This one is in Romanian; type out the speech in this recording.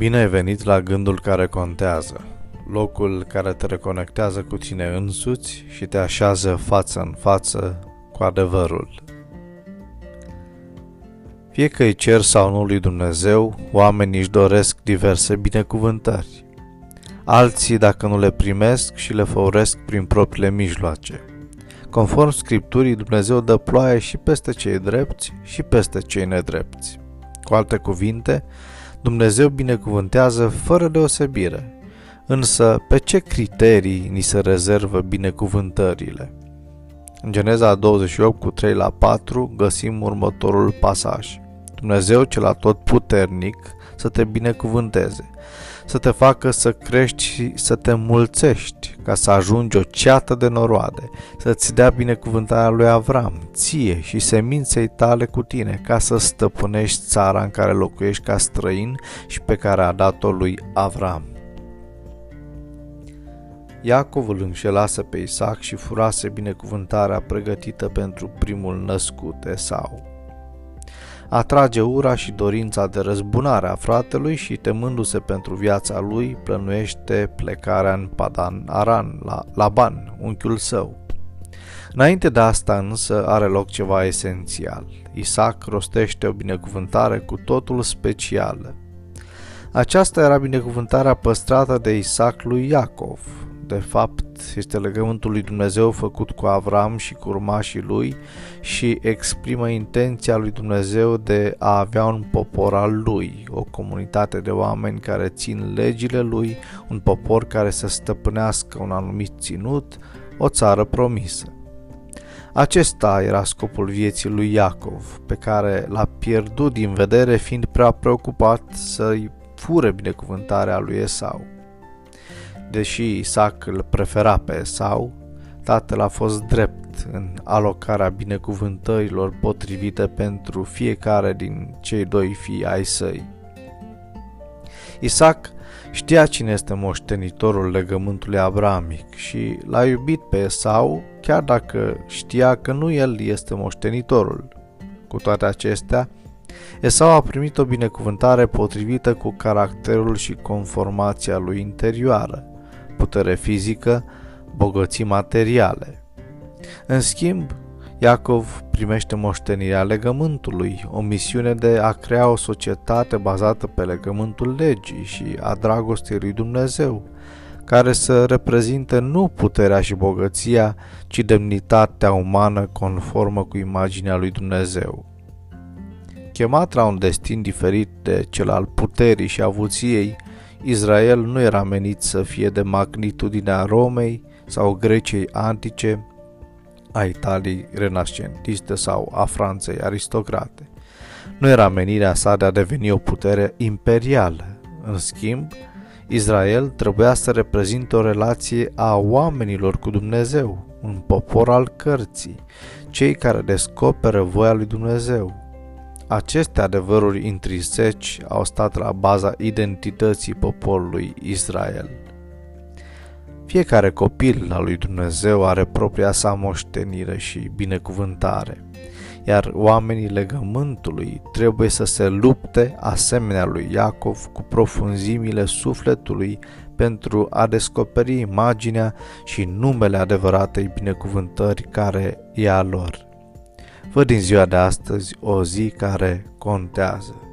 Bine ai venit la gândul care contează, locul care te reconectează cu tine însuți și te așează față în față cu adevărul. Fie că îi cer sau nu lui Dumnezeu, oamenii își doresc diverse binecuvântări. Alții, dacă nu le primesc, și le făuresc prin propriile mijloace. Conform Scripturii, Dumnezeu dă ploaie și peste cei drepți și peste cei nedrepți. Cu alte cuvinte, Dumnezeu binecuvântează fără deosebire. Însă, pe ce criterii ni se rezervă binecuvântările? În Geneza 28 cu 3 la 4 găsim următorul pasaj. Dumnezeu cel atot puternic să te binecuvânteze, să te facă să crești și să te mulțești, ca să ajungi o ceată de noroade, să-ți dea binecuvântarea lui Avram, ție și seminței tale cu tine, ca să stăpânești țara în care locuiești ca străin și pe care a dat-o lui Avram. Iacov îl înșelase pe Isaac și furase binecuvântarea pregătită pentru primul născut, Esau atrage ura și dorința de răzbunare a fratelui și, temându-se pentru viața lui, plănuiește plecarea în Padan Aran, la Laban, unchiul său. Înainte de asta însă are loc ceva esențial. Isaac rostește o binecuvântare cu totul specială. Aceasta era binecuvântarea păstrată de Isaac lui Iacov, de fapt este legământul lui Dumnezeu făcut cu Avram și cu urmașii lui și exprimă intenția lui Dumnezeu de a avea un popor al lui, o comunitate de oameni care țin legile lui, un popor care să stăpânească un anumit ținut, o țară promisă. Acesta era scopul vieții lui Iacov, pe care l-a pierdut din vedere fiind prea preocupat să-i fure binecuvântarea lui Esau. Deși Isaac îl prefera pe Esau, tatăl a fost drept în alocarea binecuvântărilor potrivite pentru fiecare din cei doi fii ai săi. Isaac știa cine este moștenitorul legământului abramic și l-a iubit pe Esau, chiar dacă știa că nu el este moștenitorul. Cu toate acestea, Esau a primit o binecuvântare potrivită cu caracterul și conformația lui interioară putere fizică, bogății materiale. În schimb, Iacov primește moștenirea legământului, o misiune de a crea o societate bazată pe legământul legii și a dragostei lui Dumnezeu, care să reprezinte nu puterea și bogăția, ci demnitatea umană conformă cu imaginea lui Dumnezeu. Chemat la un destin diferit de cel al puterii și avuției, Israel nu era menit să fie de magnitudinea Romei sau Greciei antice, a Italiei renascentiste sau a Franței aristocrate. Nu era menirea sa de a deveni o putere imperială. În schimb, Israel trebuia să reprezinte o relație a oamenilor cu Dumnezeu, un popor al cărții, cei care descoperă voia lui Dumnezeu, aceste adevăruri intrinseci au stat la baza identității poporului Israel. Fiecare copil al lui Dumnezeu are propria sa moștenire și binecuvântare, iar oamenii legământului trebuie să se lupte asemenea lui Iacov cu profunzimile sufletului pentru a descoperi imaginea și numele adevăratei binecuvântări care e a lor. Văd din ziua de astăzi o zi care contează.